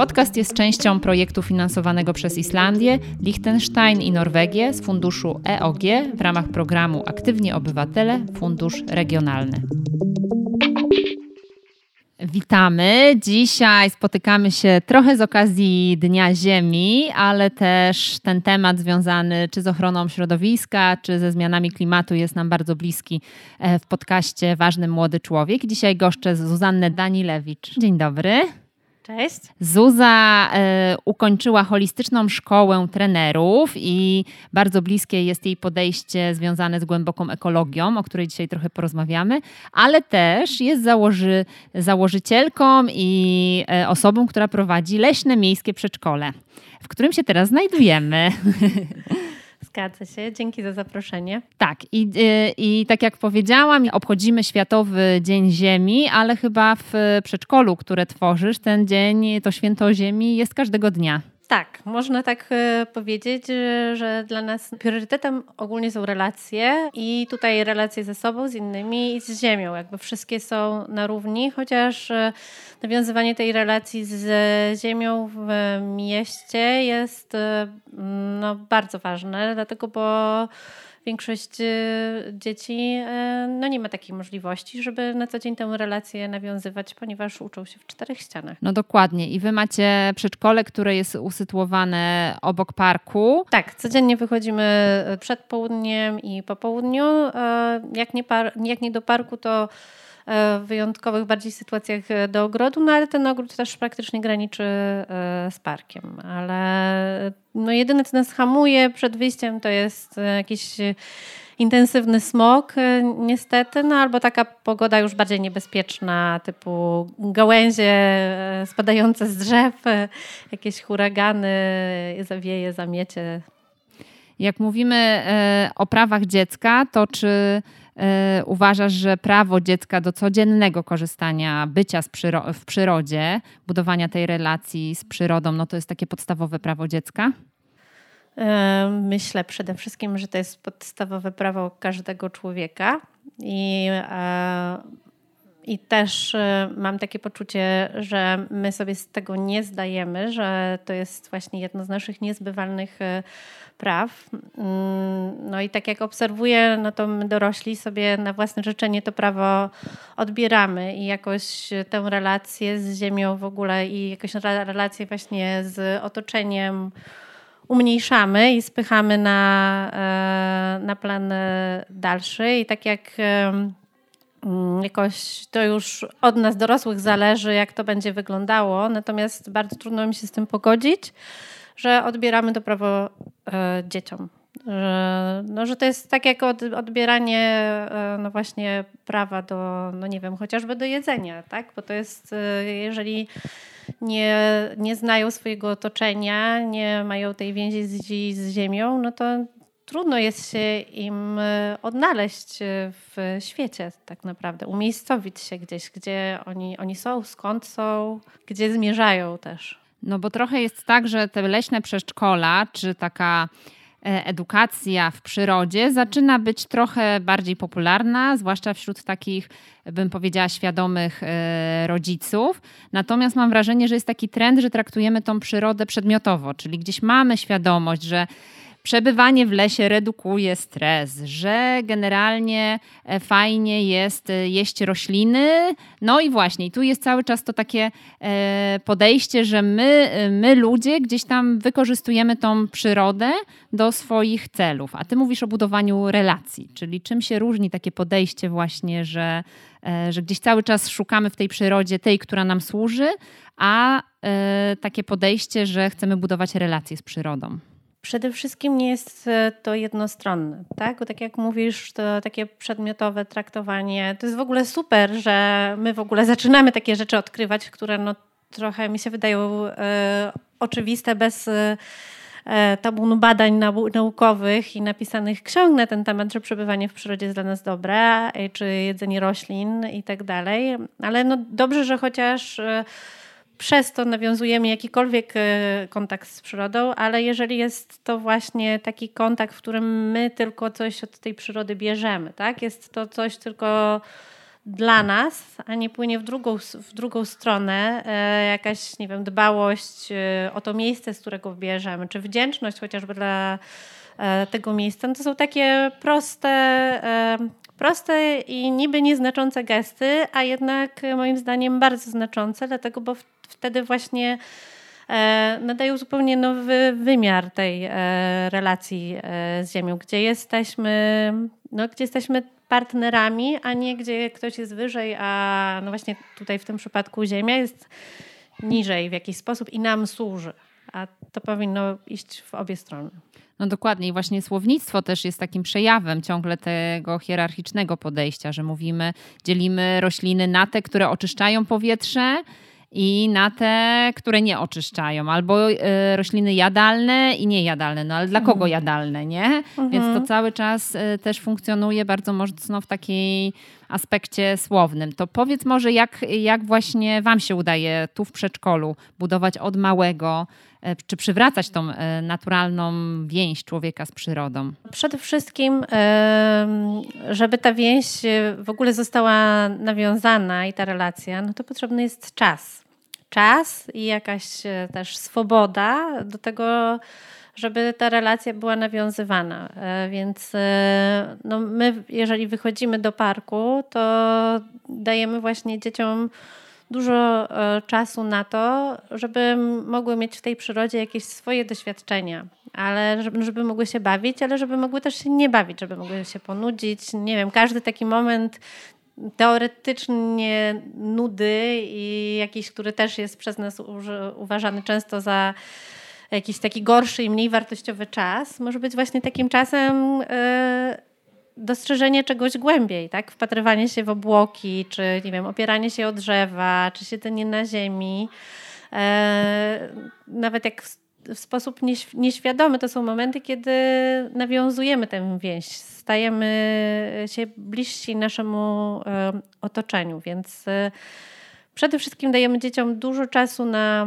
Podcast jest częścią projektu finansowanego przez Islandię, Liechtenstein i Norwegię z funduszu EOG w ramach programu Aktywni Obywatele Fundusz Regionalny. Witamy. Dzisiaj spotykamy się trochę z okazji Dnia Ziemi, ale też ten temat związany czy z ochroną środowiska, czy ze zmianami klimatu jest nam bardzo bliski e, w podcaście Ważny Młody Człowiek. Dzisiaj goszczę Zuzannę Danilewicz. Dzień dobry. Cześć. Zuza y, ukończyła holistyczną szkołę trenerów i bardzo bliskie jest jej podejście związane z głęboką ekologią, o której dzisiaj trochę porozmawiamy, ale też jest założy, założycielką i y, osobą, która prowadzi leśne miejskie przedszkole, w którym się teraz znajdujemy. Zgadza się, dzięki za zaproszenie. Tak, i, y, i tak jak powiedziałam, obchodzimy Światowy Dzień Ziemi, ale chyba w przedszkolu, które tworzysz, ten dzień, to święto Ziemi jest każdego dnia. Tak, można tak e, powiedzieć, że dla nas priorytetem ogólnie są relacje i tutaj relacje ze sobą, z innymi i z ziemią. Jakby wszystkie są na równi, chociaż e, nawiązywanie tej relacji z ziemią w mieście jest e, no, bardzo ważne, dlatego bo większość y, dzieci y, no nie ma takiej możliwości, żeby na co dzień tę relację nawiązywać, ponieważ uczą się w czterech ścianach. No dokładnie. I wy macie przedszkole, które jest usytuowane obok parku. Tak, codziennie wychodzimy przed południem i po południu. Jak nie, par, jak nie do parku, to w wyjątkowych bardziej sytuacjach do ogrodu, no ale ten ogród też praktycznie graniczy z parkiem. Ale no jedyne, co nas hamuje przed wyjściem, to jest e, jakiś e, intensywny smog, e, niestety, no albo taka pogoda już bardziej niebezpieczna, typu gałęzie spadające z drzew, jakieś huragany, zawieje, zamiecie. Jak mówimy o prawach dziecka, to czy uważasz, że prawo dziecka do codziennego korzystania, bycia przyro w przyrodzie, budowania tej relacji z przyrodą, no to jest takie podstawowe prawo dziecka? Myślę przede wszystkim, że to jest podstawowe prawo każdego człowieka i, e, i też e, mam takie poczucie, że my sobie z tego nie zdajemy, że to jest właśnie jedno z naszych niezbywalnych e, praw. Mm, no i tak jak obserwuję, no to my dorośli sobie na własne życzenie to prawo odbieramy i jakoś tę relację z ziemią w ogóle i jakoś relację właśnie z otoczeniem umniejszamy i spychamy na, e, na plan dalszy. I tak jak jakoś to już od nas dorosłych zależy, jak to będzie wyglądało, natomiast bardzo trudno mi się z tym pogodzić, że odbieramy to prawo e, dzieciom. Że, no, że to jest tak jak od, odbieranie e, no właśnie prawa do, no nie wiem, chociażby do jedzenia, tak? Bo to jest, jeżeli nie, nie znają swojego otoczenia, nie mają tej więzi z, z ziemią, no to trudno jest się im e, odnaleźć e, w świecie tak naprawdę, umiejscowić się gdzieś, gdzie oni, oni są, skąd są, gdzie zmierzają też. No bo trochę jest tak, że te leśne przedszkola, czy taka E, edukacja w przyrodzie zaczyna być trochę bardziej popularna, zwłaszcza wśród takich, bym powiedziała, świadomych rodziców. Natomiast mam wrażenie, że jest taki trend, że traktujemy tą przyrodę przedmiotowo, czyli gdzieś mamy świadomość, że przebywanie w lesie redukuje stres, że generalnie e, fajnie jest e, jeść rośliny. No i właśnie, tu jest cały czas to takie e, podejście, że my, my ludzie gdzieś tam wykorzystujemy tą przyrodę do swoich celów. A ty mówisz o budowaniu relacji, czyli czym się różni takie podejście właśnie, że, że gdzieś cały czas szukamy w tej przyrodzie tej, która nam służy, a takie podejście, że chcemy budować relacje z przyrodą. Przede wszystkim nie jest e, to jednostronne, tak? Bo tak jak mówisz, to takie przedmiotowe traktowanie, to jest w ogóle super, że my w ogóle zaczynamy takie rzeczy odkrywać, które no trochę mi się wydają e, oczywiste bez, tabun badań naukowych i napisanych ksiąg na ten temat, że przebywanie w przyrodzie jest dla nas dobre, czy jedzenie roślin i tak dalej. Ale no dobrze, że chociaż przez to nawiązujemy jakikolwiek kontakt z przyrodą, ale jeżeli jest to właśnie taki kontakt, w którym my tylko coś od tej przyrody bierzemy, tak? Jest to coś tylko dla nas, a nie płynie w drugą, w drugą stronę e, jakaś, nie wiem, dbałość e, o to miejsce, z którego bierzemy, czy wdzięczność chociażby dla e, tego miejsca. No to są takie proste, proste i niby nieznaczące gesty, a jednak moim zdaniem bardzo znaczące, dlatego, bo wtedy właśnie nadają zupełnie nowy wymiar tej relacji z Ziemią, gdzie jesteśmy, no, gdzie jesteśmy partnerami, a nie gdzie ktoś jest wyżej, a no właśnie tutaj w tym przypadku Ziemia jest niżej w jakiś sposób i nam służy. A to powinno iść w obie strony. No dokładnie i właśnie słownictwo też jest takim przejawem ciągle tego hierarchicznego podejścia, że mówimy, dzielimy rośliny na te, które oczyszczają powietrze, i na te, które nie oczyszczają, albo y, rośliny jadalne i niejadalne. No ale dla kogo mhm. jadalne, nie? Mhm. Więc to cały czas y, też funkcjonuje bardzo mocno w takiej aspekcie słownym. To powiedz może, jak, jak właśnie Wam się udaje tu w przedszkolu budować od małego, czy przywracać tą naturalną więź człowieka z przyrodą? Przede wszystkim, żeby ta więź w ogóle została nawiązana i ta relacja, no to potrzebny jest czas czas i jakaś e, też swoboda do tego, żeby ta relacja była nawiązywana. E, więc e, no my, jeżeli wychodzimy do parku, to dajemy właśnie dzieciom dużo czasu na to, żeby mogły mieć w tej przyrodzie jakieś swoje doświadczenia, ale żeby, żeby mogły się bawić, ale żeby mogły też się nie bawić, żeby mogły się ponudzić. Nie wiem, każdy taki moment teoretycznie nudy i jakiś, który też jest przez nas uważany często za jakiś taki gorszy i mniej wartościowy czas, może być właśnie takim czasem e, dostrzeżenie czegoś głębiej, tak? Wpatrywanie się w obłoki, czy nie wiem, opieranie się o drzewa, czy siedzenie na ziemi. E, nawet jak w sposób nieświadomy to są momenty, kiedy nawiązujemy tę więź, stajemy się bliżsi naszemu e, otoczeniu, więc e, przede wszystkim dajemy dzieciom dużo czasu na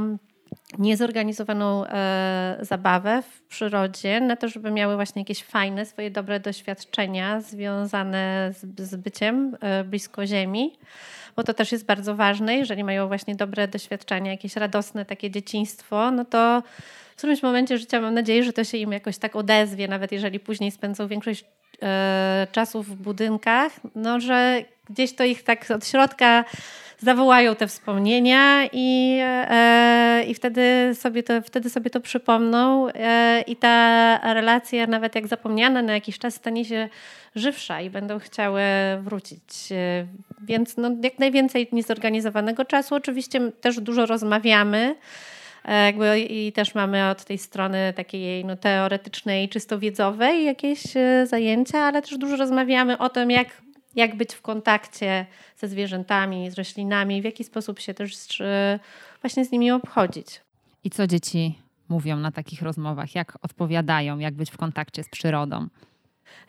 niezorganizowaną e, zabawę w przyrodzie, na to, żeby miały właśnie jakieś fajne, swoje dobre doświadczenia związane z, z byciem blisko Ziemi bo to też jest bardzo ważne. Jeżeli mają właśnie dobre doświadczenia, jakieś radosne takie dzieciństwo, no to w którymś momencie życia mam nadzieję, że to się im jakoś tak odezwie, nawet jeżeli później spędzą większość e, czasu w budynkach, no że gdzieś to ich tak od środka zawołają te wspomnienia i, e, i wtedy, sobie to, wtedy sobie to przypomną e, i ta relacja, nawet jak zapomniana na jakiś czas, stanie się żywsza i będą chciały wrócić. Więc no, jak najwięcej niezorganizowanego czasu. Oczywiście też dużo rozmawiamy. E, jakby I też mamy od tej strony takiej no, teoretycznej, czysto wiedzowej jakieś e, zajęcia, ale też dużo rozmawiamy o tym, jak, jak być w kontakcie ze zwierzętami, z roślinami, w jaki sposób się też właśnie z nimi obchodzić. I co dzieci mówią na takich rozmowach? Jak odpowiadają, jak być w kontakcie z przyrodą?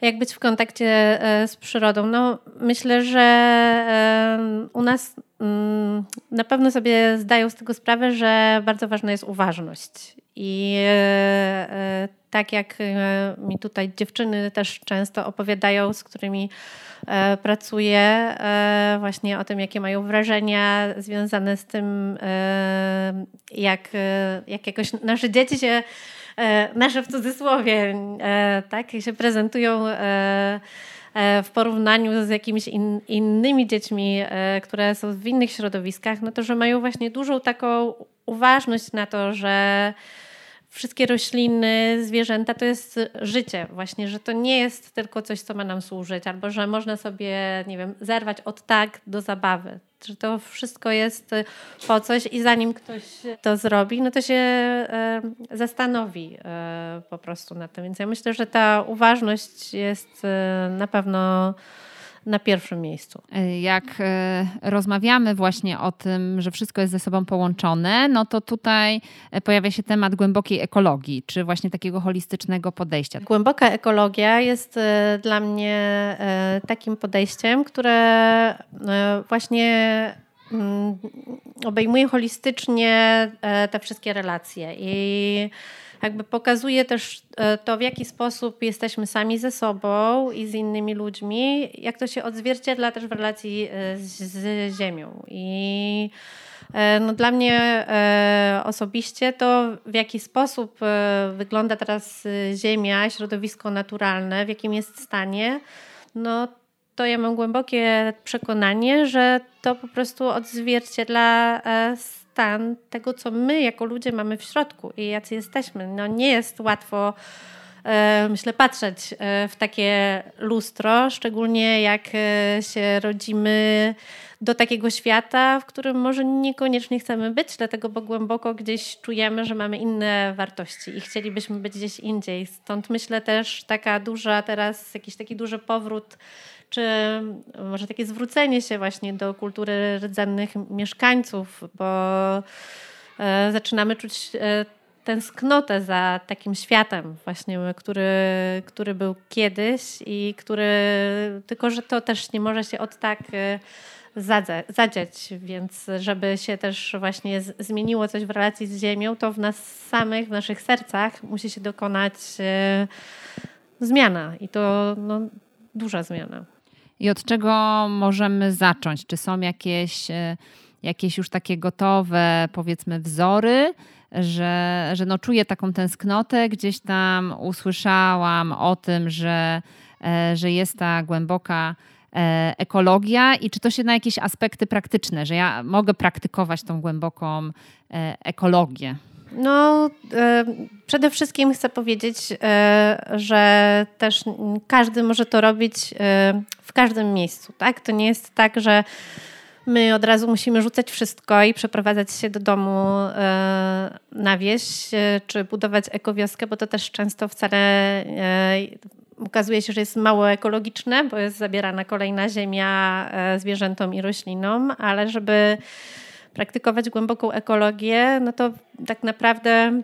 Jak być w kontakcie e, z przyrodą? No, myślę, że u nas mm, na pewno sobie zdają z tego sprawę, że bardzo ważna jest uważność. I e, e, tak jak mi tutaj dziewczyny też często opowiadają, z którymi pracuję, właśnie o tym, jakie mają wrażenia związane z tym, jak, jak jakoś nasze dzieci się E, nasze w cudzysłowie, e, tak, się prezentują e, w porównaniu z jakimiś in, innymi dziećmi, które są w innych środowiskach, no to że mają właśnie dużą taką uważność na to, że wszystkie rośliny, zwierzęta to jest życie właśnie, że to nie jest tylko coś, co ma nam służyć, albo że można sobie, nie wiem, zerwać od tak do zabawy. Że to wszystko jest po coś i zanim ktoś to zrobi, no to się e, zastanowi e, po prostu nad tym. Więc ja myślę, że ta uważność jest e, na pewno na pierwszym miejscu. Jak e, rozmawiamy właśnie o tym, że wszystko jest ze sobą połączone, no to tutaj e, pojawia się temat głębokiej ekologii, czy właśnie takiego holistycznego podejścia. Głęboka ekologia jest dla mnie takim podejściem, które właśnie mm, obejmuje holistycznie te wszystkie relacje i jakby pokazuje też e, to, w jaki sposób jesteśmy sami ze sobą i z innymi ludźmi, jak to się odzwierciedla też w relacji e, z, z Ziemią. I e, no dla mnie osobiście to, w jaki sposób wygląda teraz Ziemia, środowisko naturalne, w jakim jest stanie, no to ja mam głębokie przekonanie, że to po prostu odzwierciedla stan tego, co my jako ludzie mamy w środku i jacy jesteśmy. No nie jest łatwo myślę, patrzeć e, w takie lustro, szczególnie jak e, się rodzimy do takiego świata, w którym może niekoniecznie chcemy być, dlatego bo głęboko gdzieś czujemy, że mamy inne wartości i chcielibyśmy być gdzieś indziej. Stąd myślę też taka duża teraz, jakiś taki duży powrót czy może takie zwrócenie się właśnie do kultury rdzennych mieszkańców, bo e, zaczynamy czuć e, tęsknotę za takim światem właśnie, który, który był kiedyś i który, tylko że to też nie może się od tak e, zadziać, więc żeby się też właśnie zmieniło coś w relacji z Ziemią, to w nas samych, w naszych sercach musi się dokonać zmiana i to no, duża zmiana. I od czego możemy zacząć? Czy są jakieś, e, jakieś już takie gotowe, powiedzmy, wzory? Że, że no czuję taką tęsknotę. Gdzieś tam usłyszałam o tym, że, e, że jest ta głęboka e, ekologia i czy to się na jakieś aspekty praktyczne, że ja mogę praktykować tą głęboką ekologię. No, e, przede wszystkim chcę powiedzieć, e, że też każdy może to robić e, w każdym miejscu, tak? To nie jest tak, że my od razu musimy rzucać wszystko i przeprowadzać się do domu na wieś, czy budować ekowioskę, bo to też często wcale okazuje się, że jest mało ekologiczne, bo jest zabierana kolejna ziemia zwierzętom i roślinom, ale żeby praktykować głęboką ekologię, no to tak naprawdę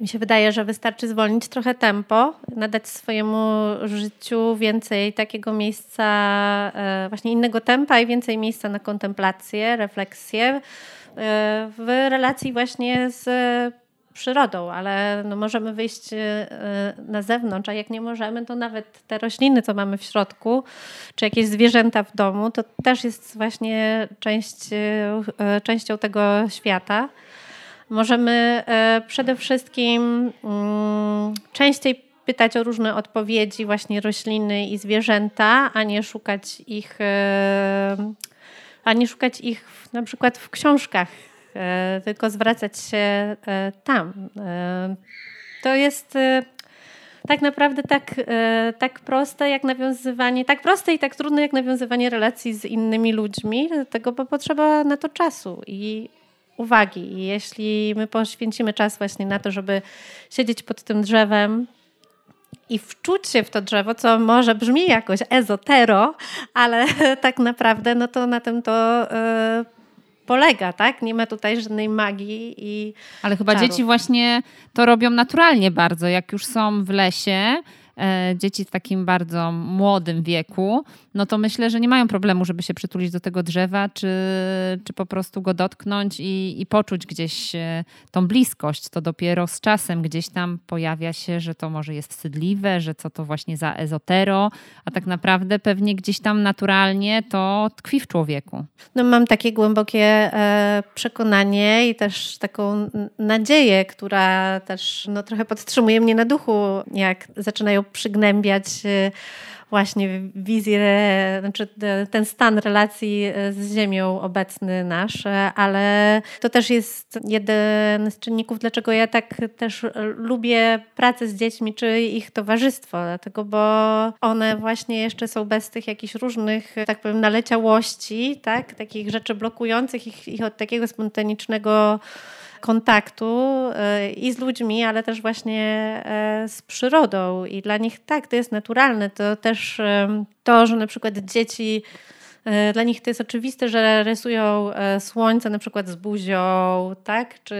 mi się wydaje, że wystarczy zwolnić trochę tempo, nadać swojemu życiu więcej takiego miejsca, e, właśnie innego tempa i więcej miejsca na kontemplację, refleksję e, w relacji właśnie z przyrodą, ale no możemy wyjść e, na zewnątrz, a jak nie możemy, to nawet te rośliny, co mamy w środku, czy jakieś zwierzęta w domu, to też jest właśnie część, częścią tego świata. Możemy e, przede wszystkim mm, częściej pytać o różne odpowiedzi, właśnie rośliny i zwierzęta, a nie szukać ich, a nie szukać ich na przykład w książkach E, tylko zwracać się e, tam. E, to jest tak naprawdę tak, tak proste jak nawiązywanie, tak proste i tak trudne jak nawiązywanie relacji z innymi ludźmi, dlatego bo potrzeba na to czasu i uwagi. I jeśli my poświęcimy czas właśnie na to, żeby siedzieć pod tym drzewem i wczuć się w to drzewo, co może brzmi jakoś ezotero, ale tak naprawdę no to na tym to polega, tak? Nie ma tutaj żadnej magii i. Ale chyba czarów. dzieci właśnie to robią naturalnie bardzo. Jak już są w lesie, dzieci w takim bardzo młodym wieku, no to myślę, że nie mają problemu, żeby się przytulić do tego drzewa, czy, czy po prostu go dotknąć i, i poczuć gdzieś e, tą bliskość. To dopiero z czasem gdzieś tam pojawia się, że to może jest wstydliwe, że co to właśnie za ezotero, a tak naprawdę pewnie gdzieś tam naturalnie to tkwi w człowieku. No mam takie głębokie e, przekonanie i też taką nadzieję, która też no, trochę podtrzymuje mnie na duchu, jak zaczynają przygnębiać y, właśnie wizję, znaczy ten stan relacji y, z Ziemią obecny nasz, ale to też jest jeden z czynników, dlaczego ja tak też lubię pracę z dziećmi, czy ich towarzystwo, dlatego, bo one właśnie jeszcze są bez tych jakichś różnych, tak powiem, naleciałości, tak, takich rzeczy blokujących ich, ich od takiego spontanicznego kontaktu i z ludźmi, ale też właśnie z przyrodą. I dla nich tak, to jest naturalne. To też to, że na przykład dzieci E, dla nich to jest oczywiste, że rysują e, słońce na przykład z buzią, tak? Czy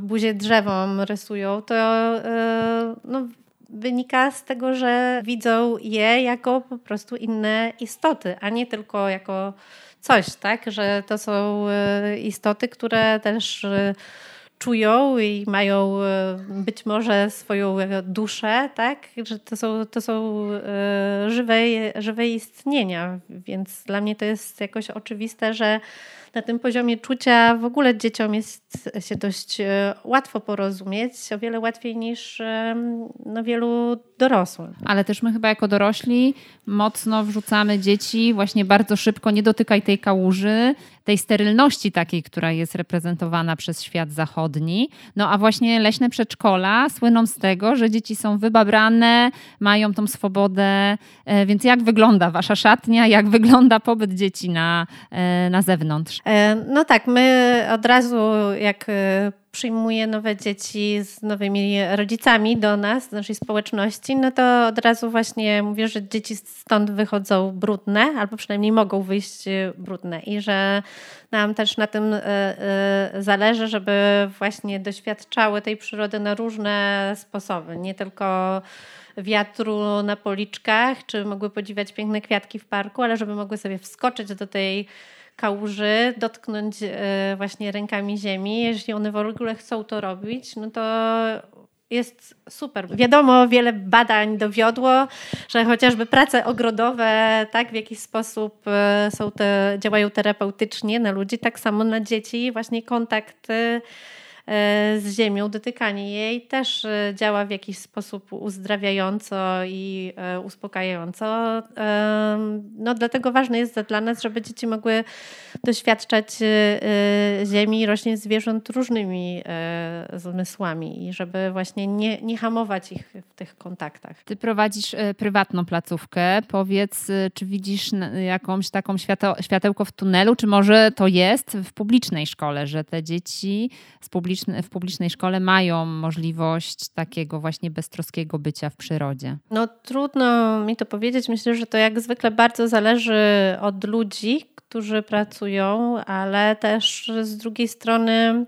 buzię drzewom rysują, to e, no, wynika z tego, że widzą je jako po prostu inne istoty, a nie tylko jako coś, tak? Że to są istoty, które też czują i mają e, być może swoją duszę, tak? Że to są, to są żywe, żywe istnienia, więc dla mnie to jest jakoś oczywiste, że na tym poziomie czucia. W ogóle dzieciom jest się dość e, łatwo porozumieć, o wiele łatwiej niż no, wielu dorosłym. Ale też my chyba jako dorośli mocno wrzucamy dzieci właśnie bardzo szybko, nie dotykaj tej kałuży, tej sterylności takiej, która jest reprezentowana przez świat zachodni. No a właśnie leśne przedszkola słyną z tego, że dzieci są wybabrane, mają tą swobodę. E, więc jak wygląda wasza szatnia, jak wygląda pobyt dzieci na, e, na zewnątrz? E, no tak, my od razu jak przyjmuje nowe dzieci z nowymi rodzicami do nas, do naszej społeczności, no to od razu właśnie mówię, że dzieci stąd wychodzą brudne, albo przynajmniej mogą wyjść brudne. I że nam też na tym e, e, zależy, żeby właśnie doświadczały tej przyrody na różne sposoby, nie tylko wiatru na policzkach, czy mogły podziwiać piękne kwiatki w parku, ale żeby mogły sobie wskoczyć do tej kałuży, dotknąć e, właśnie rękami ziemi. Jeśli one w ogóle chcą to robić, no to jest super. Wiadomo, wiele badań dowiodło, że chociażby prace ogrodowe tak w jakiś sposób e, są te, działają terapeutycznie na ludzi, tak samo na dzieci. Właśnie kontakt E, z ziemią, dotykanie jej też e, działa w jakiś sposób uzdrawiająco i e, uspokajająco. No, dlatego ważne jest dla nas, żeby dzieci mogły doświadczać ziemi roślin zwierząt różnymi zmysłami i żeby właśnie nie, nie hamować ich w tych kontaktach. Ty prowadzisz prywatną placówkę. Powiedz, czy widzisz jakąś taką światełko w tunelu, czy może to jest w publicznej szkole, że te dzieci z publicznej w publicznej szkole mają możliwość takiego właśnie beztroskiego bycia w przyrodzie? No trudno mi to powiedzieć. Myślę, że to jak zwykle bardzo zależy od ludzi, którzy pracują, ale też z drugiej strony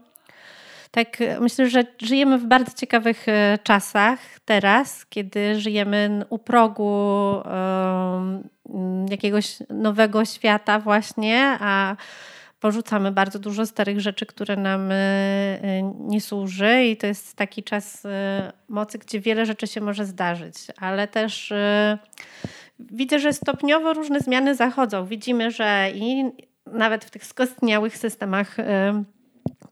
tak myślę, że żyjemy w bardzo ciekawych e, czasach teraz, kiedy żyjemy u progu jakiegoś nowego świata właśnie, a porzucamy bardzo dużo starych rzeczy, które nam e, e, nie służy i to jest taki czas e, mocy, gdzie wiele rzeczy się może zdarzyć, ale też widzę, że stopniowo różne zmiany zachodzą. Widzimy, że i nawet w tych skostniałych systemach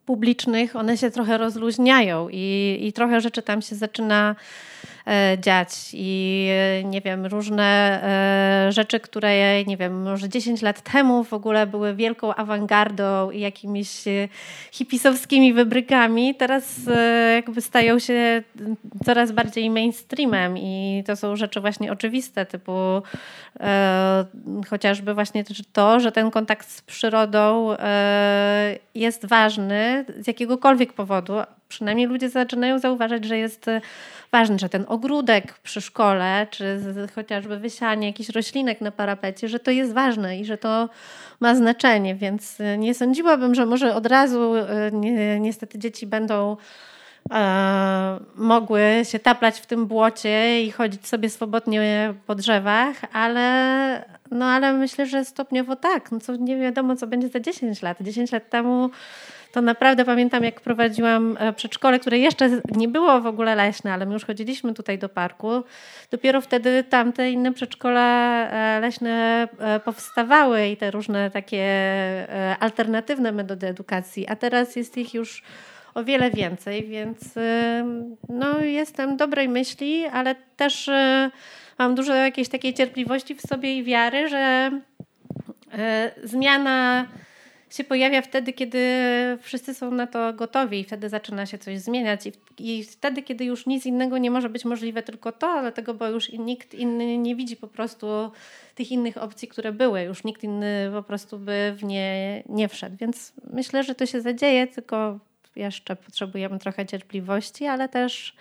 publicznych one się trochę rozluźniają i, i trochę rzeczy tam się zaczyna dziać i e, nie wiem, różne e, rzeczy, które nie wiem, może 10 lat temu w ogóle były wielką awangardą i jakimiś hipisowskimi wybrykami, teraz jakby stają się coraz bardziej mainstreamem i to są rzeczy właśnie oczywiste, typu chociażby właśnie to, że ten kontakt z przyrodą jest ważny z jakiegokolwiek powodu. Przynajmniej ludzie zaczynają zauważać, że jest ważne, że ten ogródek przy szkole, czy chociażby wysianie jakichś roślinek na parapecie, że to jest ważne i że to ma znaczenie, więc y, nie sądziłabym, że może od razu y, niestety dzieci będą e, mogły się taplać w tym błocie i chodzić sobie swobodnie po drzewach, ale, no ale myślę, że stopniowo tak. No co, nie wiadomo, co będzie za 10 lat. 10 lat temu to naprawdę pamiętam, jak prowadziłam e, przedszkole, które jeszcze nie było w ogóle leśne, ale my już chodziliśmy tutaj do parku. Dopiero wtedy tamte inne przedszkola e, leśne e, powstawały i te różne takie alternatywne metody edukacji, a teraz jest ich już o wiele więcej, więc no, jestem dobrej myśli, ale też mam dużo jakiejś takiej cierpliwości w sobie i wiary, że zmiana się pojawia wtedy, kiedy wszyscy są na to gotowi i wtedy zaczyna się coś zmieniać i, wtedy, kiedy już nic innego nie może być możliwe, tylko to, dlatego, bo już nikt inny nie widzi po prostu tych innych opcji, które były. Już nikt inny po prostu by w nie nie wszedł. Więc myślę, że to się zadzieje, tylko jeszcze potrzebujemy trochę cierpliwości, ale też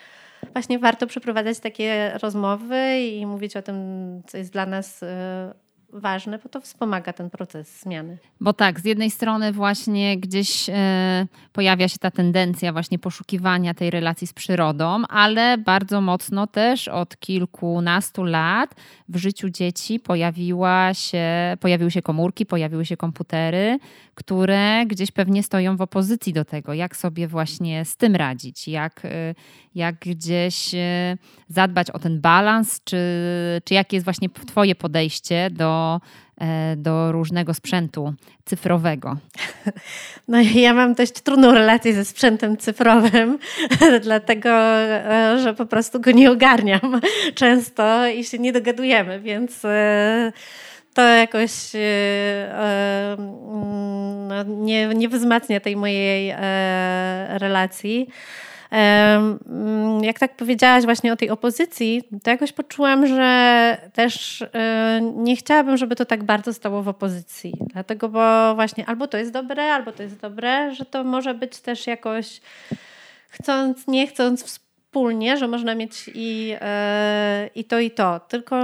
właśnie warto przeprowadzać takie rozmowy i mówić o tym, co jest dla nas e, ważne, bo to wspomaga ten proces zmiany. Bo tak, z jednej strony właśnie gdzieś e, pojawia się ta tendencja właśnie poszukiwania tej relacji z przyrodą, ale bardzo mocno też od kilkunastu lat w życiu dzieci pojawiła się, pojawiły się komórki, pojawiły się komputery, które gdzieś pewnie stoją w opozycji do tego, jak sobie właśnie z tym radzić, jak, e, jak gdzieś e, zadbać o ten balans, czy, czy jakie jest właśnie Twoje podejście do, e, do różnego sprzętu cyfrowego? No ja mam dość trudną relację ze sprzętem cyfrowym, dlatego że po prostu go nie ogarniam często i się nie dogadujemy, więc to jakoś e, e, no, nie, nie wzmacnia tej mojej e, relacji. Jak tak powiedziałaś właśnie o tej opozycji, to jakoś poczułam, że też nie chciałabym, żeby to tak bardzo stało w opozycji. Dlatego, bo właśnie albo to jest dobre, albo to jest dobre, że to może być też jakoś chcąc, nie chcąc wspólnie, że można mieć i, i to, i to. Tylko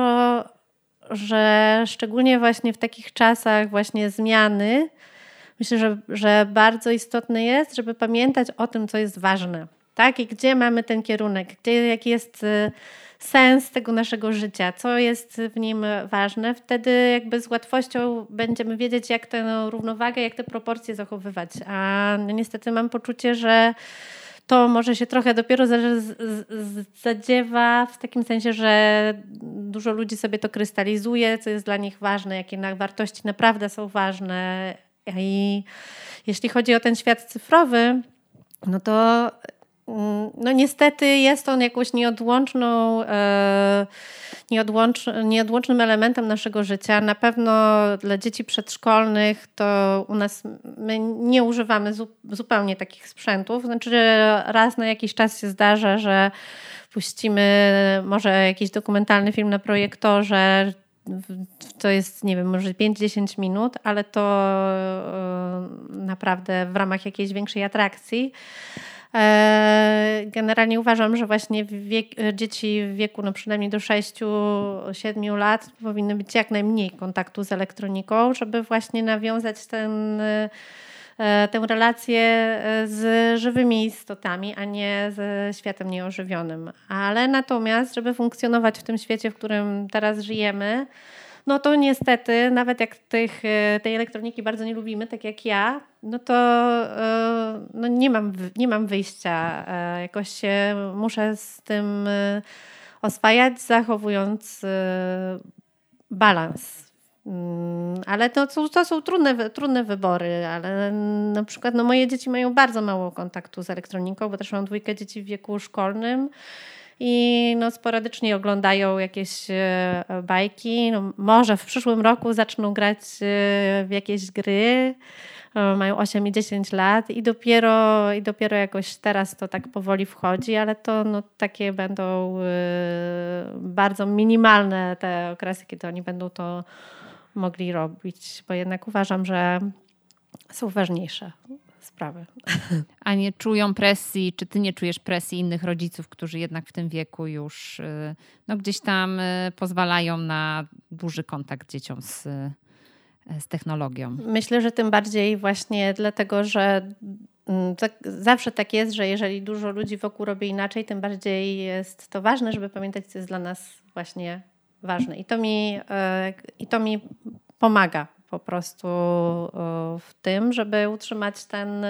że szczególnie właśnie w takich czasach właśnie zmiany, myślę, że, że bardzo istotne jest, żeby pamiętać o tym, co jest ważne. Tak? I gdzie mamy ten kierunek, gdzie, jaki jest y, sens tego naszego życia, co jest w nim ważne. Wtedy jakby z łatwością będziemy wiedzieć, jak tę równowagę, jak te proporcje zachowywać. A niestety mam poczucie, że to może się trochę dopiero zadziewa w takim sensie, że dużo ludzi sobie to krystalizuje, co jest dla nich ważne, jakie wartości naprawdę są ważne. I jeśli chodzi o ten świat cyfrowy, no to no niestety jest on jakąś nieodłączną. Yy, nieodłącz, nieodłącznym elementem naszego życia. Na pewno dla dzieci przedszkolnych to u nas my nie używamy zu, zupełnie takich sprzętów. Znaczy, raz na jakiś czas się zdarza, że puścimy może jakiś dokumentalny film na projektorze, to jest, nie wiem, może 5-10 minut, ale to e, naprawdę w ramach jakiejś większej atrakcji. E, generalnie uważam, że właśnie wiek, dzieci w wieku no przynajmniej do 6-7 lat powinny być jak najmniej kontaktu z elektroniką, żeby właśnie nawiązać ten, e, tę relację e, z żywymi istotami, a nie ze światem nieożywionym. Ale natomiast, żeby funkcjonować w tym świecie, w którym teraz żyjemy, no to niestety, nawet jak tych, e, tej elektroniki bardzo nie lubimy, tak jak ja, no to e, no nie, mam, nie mam wyjścia. E, jakoś się muszę z tym oswajać, zachowując balans. Mm, ale to, to są trudne, trudne wybory, ale na przykład no moje dzieci mają bardzo mało kontaktu z elektroniką, bo też mam dwójkę dzieci w wieku szkolnym i no, sporadycznie oglądają jakieś e, bajki. No, może w przyszłym roku zaczną grać e, w jakieś gry. E, mają 8 i 10 lat i dopiero, i dopiero jakoś teraz to tak powoli wchodzi, ale to no, takie będą bardzo minimalne te okresy, kiedy oni będą to mogli robić, bo jednak uważam, że są ważniejsze sprawy. A nie czują presji, czy ty nie czujesz presji innych rodziców, którzy jednak w tym wieku już y, no, gdzieś tam y, pozwalają na duży kontakt dzieciom z, z technologią? Myślę, że tym bardziej właśnie dlatego, że mm, tak, zawsze tak jest, że jeżeli dużo ludzi wokół robi inaczej, tym bardziej jest to ważne, żeby pamiętać, co jest dla nas właśnie ważne. I to mi, i to mi pomaga po prostu w tym, żeby utrzymać ten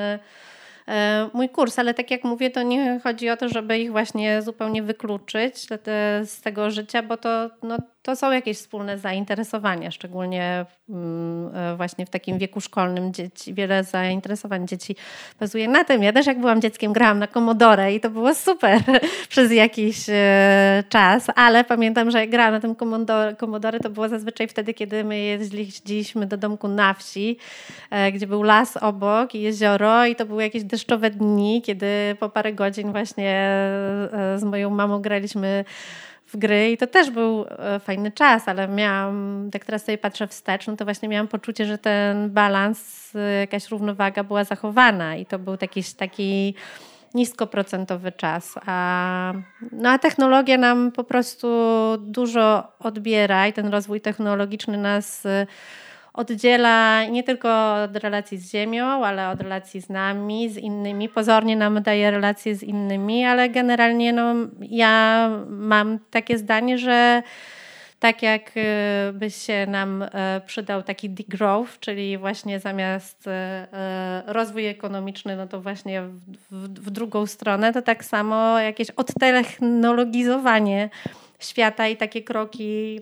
E, mój kurs, ale tak jak mówię, to nie chodzi o to, żeby ich właśnie zupełnie wykluczyć z tego życia, bo to, no, to są jakieś wspólne zainteresowania, szczególnie mm, e, właśnie w takim wieku szkolnym dzieci, wiele zainteresowań dzieci bazuje na tym. Ja też jak byłam dzieckiem grałam na Commodore i to było super przez jakiś e, czas, ale pamiętam, że jak grałam na tym Commodore, to było zazwyczaj wtedy, kiedy my jeździliśmy do domku na wsi, gdzie był las obok i jezioro i to były jakieś deszczowe dni, kiedy po parę godzin właśnie e, z moją mamą graliśmy w gry i to też był e, fajny czas, ale miałam, jak teraz sobie patrzę wstecz, no to właśnie miałam poczucie, że ten balans, e, jakaś równowaga była zachowana i to był jakiś taki niskoprocentowy czas. A, no a technologia nam po prostu dużo odbiera i ten rozwój technologiczny nas e, oddziela nie tylko od relacji z Ziemią, ale od relacji z nami, z innymi. Pozornie nam daje relacje z innymi, ale generalnie no, ja mam takie zdanie, że tak jak y, by się nam y, przydał taki degrowth, czyli właśnie zamiast y, rozwój ekonomiczny, no to właśnie w, w, w drugą stronę, to tak samo jakieś odtechnologizowanie świata i takie kroki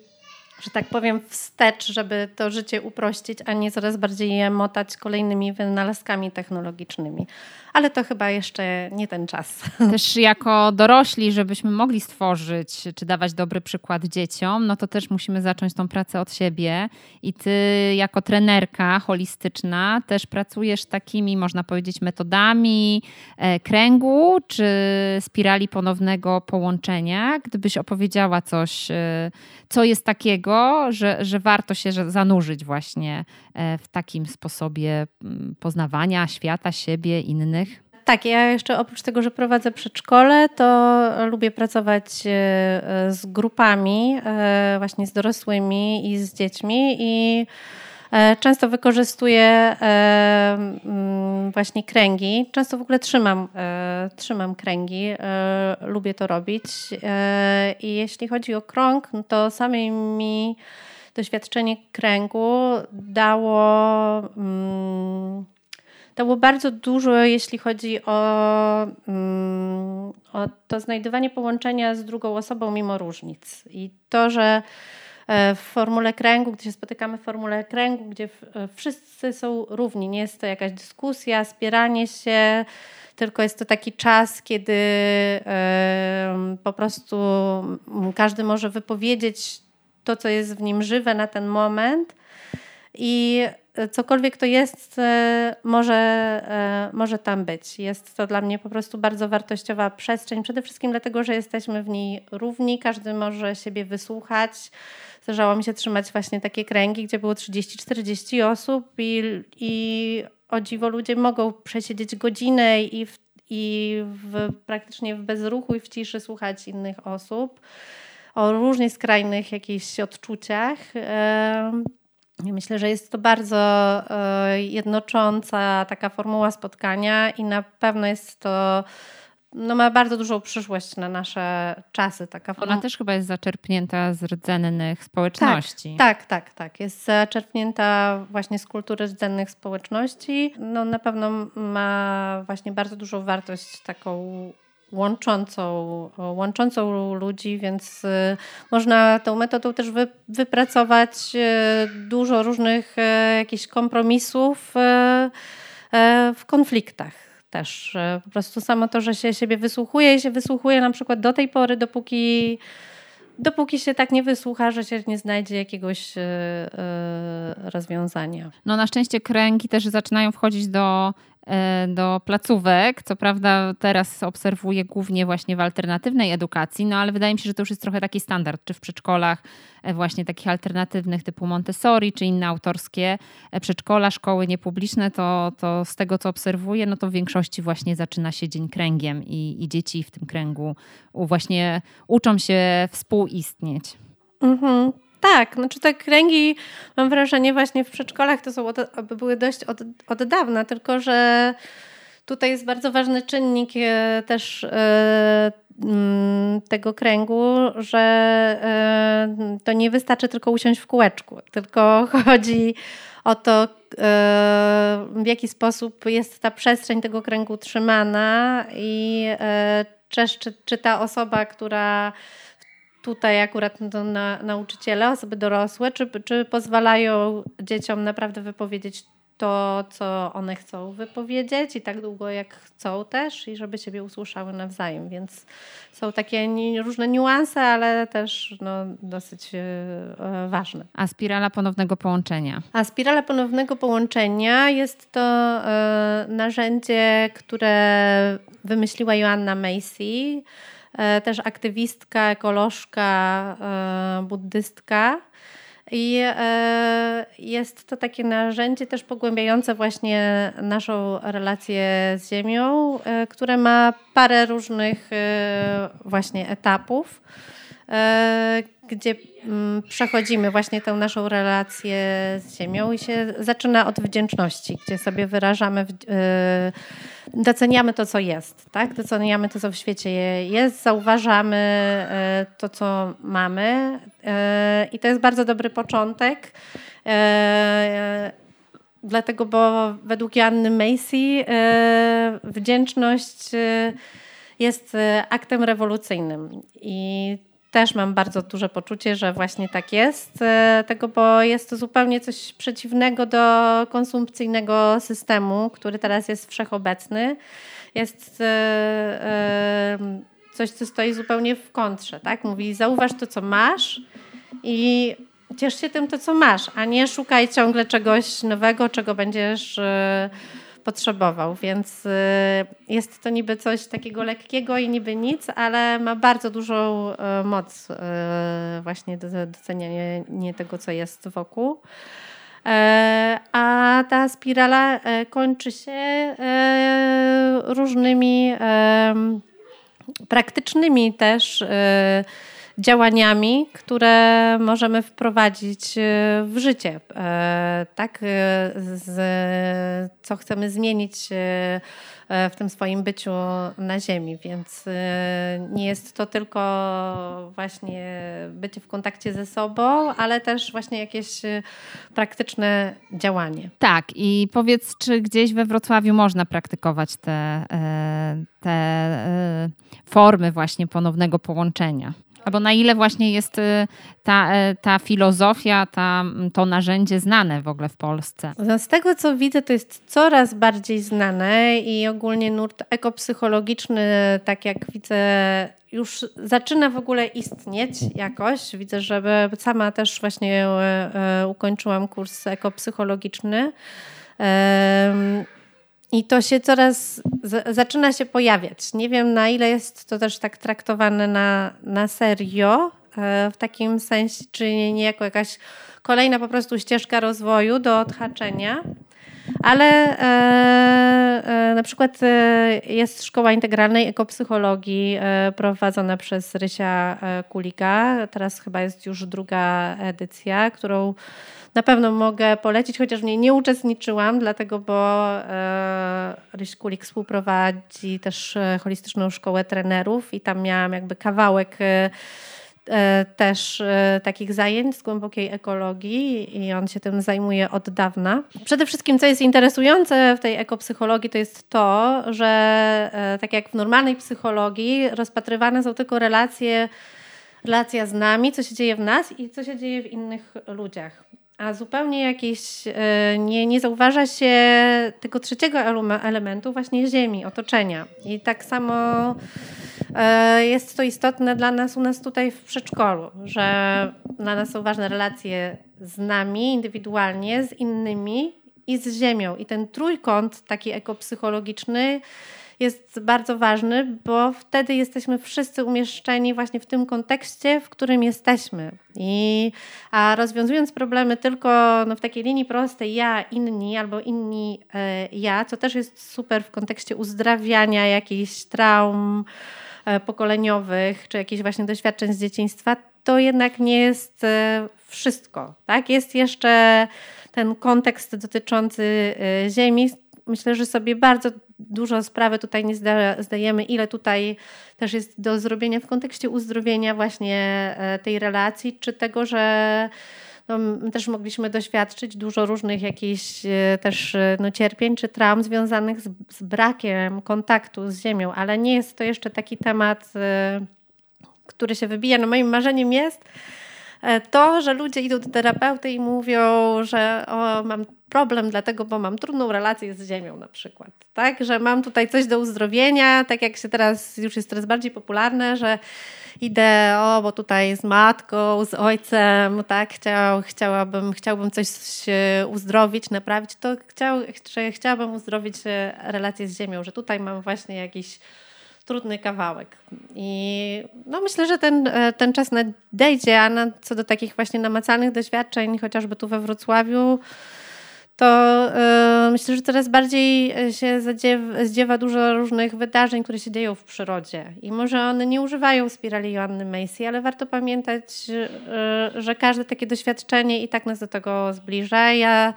że tak powiem, wstecz, żeby to życie uprościć, a nie coraz bardziej je motać kolejnymi wynalazkami technologicznymi ale to chyba jeszcze nie ten czas. Też jako dorośli, żebyśmy mogli stworzyć czy dawać dobry przykład dzieciom, no to też musimy zacząć tą pracę od siebie. I ty, jako trenerka holistyczna, też pracujesz takimi, można powiedzieć, metodami e, kręgu czy spirali ponownego połączenia. Gdybyś opowiedziała coś, e, co jest takiego, że, że warto się zanurzyć właśnie e, w takim sposobie mm, poznawania świata, siebie, innych. Tak, ja jeszcze oprócz tego, że prowadzę przedszkole, to lubię pracować e, z grupami, e, właśnie z dorosłymi i z dziećmi i Często wykorzystuję mm, właśnie kręgi. Często w ogóle trzymam, trzymam kręgi. Lubię to robić. I jeśli chodzi o krąg, no to samej mi doświadczenie kręgu dało mm, to było bardzo dużo, jeśli chodzi o, mm, o to znajdywanie połączenia z drugą osobą mimo różnic. I to, że e, w formule kręgu, gdzie się spotykamy w formule kręgu, gdzie e, wszyscy są równi, nie jest to jakaś dyskusja, spieranie się, tylko jest to taki czas, kiedy po prostu każdy może wypowiedzieć to, co jest w nim żywe na ten moment. I cokolwiek to jest, e, może, e, może tam być. Jest to dla mnie po prostu bardzo wartościowa przestrzeń, przede wszystkim dlatego, że jesteśmy w niej równi, każdy może siebie wysłuchać. Zdarzało mi się trzymać właśnie takie kręgi, gdzie było 30-40 osób i, i o dziwo ludzie mogą przesiedzieć godzinę i, w, i w, praktycznie w bezruchu i w ciszy słuchać innych osób o różnych skrajnych jakichś odczuciach. Myślę, że jest to bardzo e, jednocząca taka formuła spotkania i na pewno jest to no ma bardzo dużą przyszłość na nasze czasy. Taka Ona też chyba jest zaczerpnięta z rdzennych społeczności. Tak, tak, tak, tak. Jest zaczerpnięta właśnie z kultury rdzennych społeczności. No na pewno ma właśnie bardzo dużą wartość taką łączącą, łączącą ludzi, więc y, można tą metodą też wy, wypracować y, dużo różnych y, jakichś kompromisów w konfliktach też. Po prostu samo to, że się siebie wysłuchuje i się wysłuchuje na przykład do tej pory, dopóki dopóki się tak nie wysłucha, że się nie znajdzie jakiegoś rozwiązania. No na szczęście kręgi też zaczynają wchodzić do E, do placówek. Co prawda teraz obserwuję głównie właśnie w alternatywnej edukacji, no ale wydaje mi się, że to już jest trochę taki standard, czy w przedszkolach e, właśnie takich alternatywnych typu Montessori, czy inne autorskie e, przedszkola, szkoły niepubliczne, to, to z tego co obserwuję, no to w większości właśnie zaczyna się dzień kręgiem i, i dzieci w tym kręgu właśnie uczą się współistnieć. Mhm. Tak, znaczy te kręgi mam wrażenie właśnie w przedszkolach to są od, były dość od, od dawna, tylko że tutaj jest bardzo ważny czynnik e, też e, mm, tego kręgu, że e, to nie wystarczy tylko usiąść w kółeczku, tylko chodzi o to, w jaki sposób jest ta przestrzeń tego kręgu trzymana i czy, czy ta osoba, która tutaj akurat to na, nauczyciele, osoby dorosłe, czy, czy pozwalają dzieciom naprawdę wypowiedzieć to, co one chcą wypowiedzieć i tak długo jak chcą też i żeby siebie usłyszały nawzajem, więc są takie różne niuanse, ale też no, dosyć e, ważne. A spirala ponownego połączenia? A spirala ponownego połączenia jest to e, narzędzie, które wymyśliła Joanna Macy też aktywistka, ekolożka, buddystka. I jest to takie narzędzie też pogłębiające właśnie naszą relację z Ziemią, które ma parę różnych właśnie etapów. E, gdzie mm, przechodzimy właśnie tę naszą relację z Ziemią i się zaczyna od wdzięczności, gdzie sobie wyrażamy, e, doceniamy to, co jest, tak? Doceniamy to, co w świecie jest, zauważamy e, to, co mamy i to jest bardzo dobry początek. Dlatego, bo według Janny Macy wdzięczność jest aktem rewolucyjnym i też mam bardzo duże poczucie, że właśnie tak jest, e, tego, bo jest to zupełnie coś przeciwnego do konsumpcyjnego systemu, który teraz jest wszechobecny. Jest e, e, coś, co stoi zupełnie w kontrze. Tak? Mówi, zauważ to, co masz i ciesz się tym, to, co masz, a nie szukaj ciągle czegoś nowego, czego będziesz potrzebował, więc y, jest to niby coś takiego lekkiego i niby nic, ale ma bardzo dużą y, moc y, właśnie do doceniania tego, co jest wokół. E, a ta spirala e, kończy się e, różnymi praktycznymi też działaniami, które możemy wprowadzić e, w życie. E, tak, e, z, co chcemy zmienić w tym swoim byciu na Ziemi, więc nie jest to tylko właśnie bycie w kontakcie ze sobą, ale też właśnie jakieś praktyczne działanie. Tak, i powiedz, czy gdzieś we Wrocławiu można praktykować te, te formy właśnie ponownego połączenia? Albo na ile właśnie jest y, ta, e, ta filozofia, ta, to narzędzie znane w ogóle w Polsce? No z tego co widzę, to jest coraz bardziej znane i ogólnie nurt ekopsychologiczny, tak jak widzę, już zaczyna w ogóle istnieć jakoś. Widzę, że sama też właśnie e, e, ukończyłam kurs ekopsychologiczny. I to się coraz zaczyna się pojawiać. Nie wiem, na ile jest to też tak traktowane na, na serio, e, w takim sensie, czy nie jako jakaś kolejna po prostu ścieżka rozwoju do odhaczenia. Ale e, e, na przykład e, jest szkoła integralnej ekopsychologii e, prowadzona przez Rysia e, Kulika. Teraz chyba jest już druga edycja, którą na pewno mogę polecić, chociaż w niej nie uczestniczyłam, dlatego, bo Ryś Kulik współprowadzi też holistyczną szkołę trenerów i tam miałam jakby kawałek też takich zajęć z głębokiej ekologii i on się tym zajmuje od dawna. Przede wszystkim, co jest interesujące w tej ekopsychologii, to jest to, że tak jak w normalnej psychologii rozpatrywane są tylko relacje, relacja z nami, co się dzieje w nas i co się dzieje w innych ludziach a zupełnie jakieś, e, nie, nie zauważa się tego trzeciego elementu, właśnie ziemi, otoczenia. I tak samo e, jest to istotne dla nas u nas tutaj w przedszkolu, że dla nas są ważne relacje z nami indywidualnie, z innymi i z ziemią. I ten trójkąt taki ekopsychologiczny jest bardzo ważny, bo wtedy jesteśmy wszyscy umieszczeni właśnie w tym kontekście, w którym jesteśmy. I, a rozwiązując problemy tylko no, w takiej linii prostej ja, inni albo inni e, ja, co też jest super w kontekście uzdrawiania jakichś traum e, pokoleniowych, czy jakichś właśnie doświadczeń z dzieciństwa, to jednak nie jest e, wszystko. Tak? Jest jeszcze ten kontekst dotyczący e, Ziemi, myślę, że sobie bardzo dużo sprawy tutaj nie zdajemy, ile tutaj też jest do zrobienia w kontekście uzdrowienia właśnie e, tej relacji, czy tego, że no, też mogliśmy doświadczyć dużo różnych jakichś e, też e, no, cierpień czy traum związanych z, z brakiem kontaktu z ziemią, ale nie jest to jeszcze taki temat, który się wybija. No moim marzeniem jest, E, to, że ludzie idą do terapeuty i mówią, że o, mam problem dlatego, bo mam trudną relację z ziemią na przykład. Tak, że mam tutaj coś do uzdrowienia, tak jak się teraz już jest coraz bardziej popularne, że idę, o, bo tutaj z matką, z ojcem, tak, chciał, chciałabym, chciałbym coś uzdrowić, naprawić, to chciał, że chciałabym uzdrowić e, relację z ziemią, że tutaj mam właśnie jakiś trudny kawałek. I no myślę, że ten, ten czas nadejdzie, a na, co do takich właśnie namacalnych doświadczeń, chociażby tu we Wrocławiu, to yy, myślę, że coraz bardziej się zadziewa, zdziewa dużo różnych wydarzeń, które się dzieją w przyrodzie. I może one nie używają spirali Joanny Macy, ale warto pamiętać, yy, że każde takie doświadczenie i tak nas do tego zbliża. Ja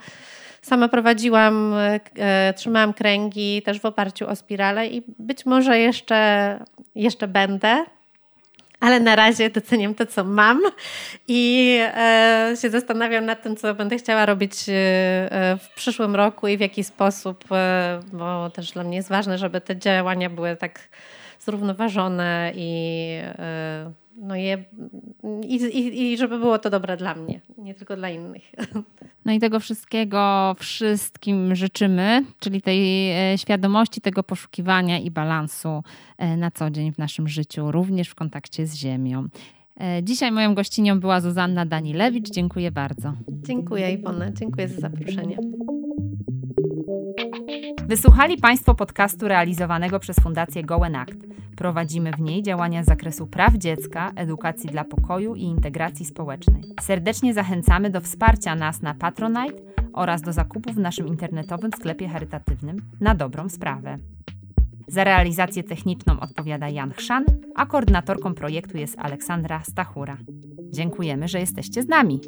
sama prowadziłam, yy, trzymałam kręgi też w oparciu o spirale i być może jeszcze, jeszcze będę ale na razie doceniam to, co mam i e, się zastanawiam nad tym, co będę chciała robić e, e, w przyszłym roku i w jaki sposób, bo też dla mnie jest ważne, żeby te działania były tak zrównoważone i no je, i, i, i żeby było to dobre dla mnie, nie tylko dla innych. No i tego wszystkiego wszystkim życzymy, czyli tej e, świadomości, tego poszukiwania i balansu e, na co dzień w naszym życiu, również w kontakcie z Ziemią. E, dzisiaj moją gościnią była Zuzanna Danilewicz. Dziękuję bardzo. Dziękuję Iwona, dziękuję za zaproszenie. Wysłuchali Państwo podcastu realizowanego przez Fundację Goen Act. Prowadzimy w niej działania z zakresu praw dziecka, edukacji dla pokoju i integracji społecznej. Serdecznie zachęcamy do wsparcia nas na Patronite oraz do zakupów w naszym internetowym sklepie charytatywnym na dobrą sprawę. Za realizację techniczną odpowiada Jan Chrzan, a koordynatorką projektu jest Aleksandra Stachura. Dziękujemy, że jesteście z nami.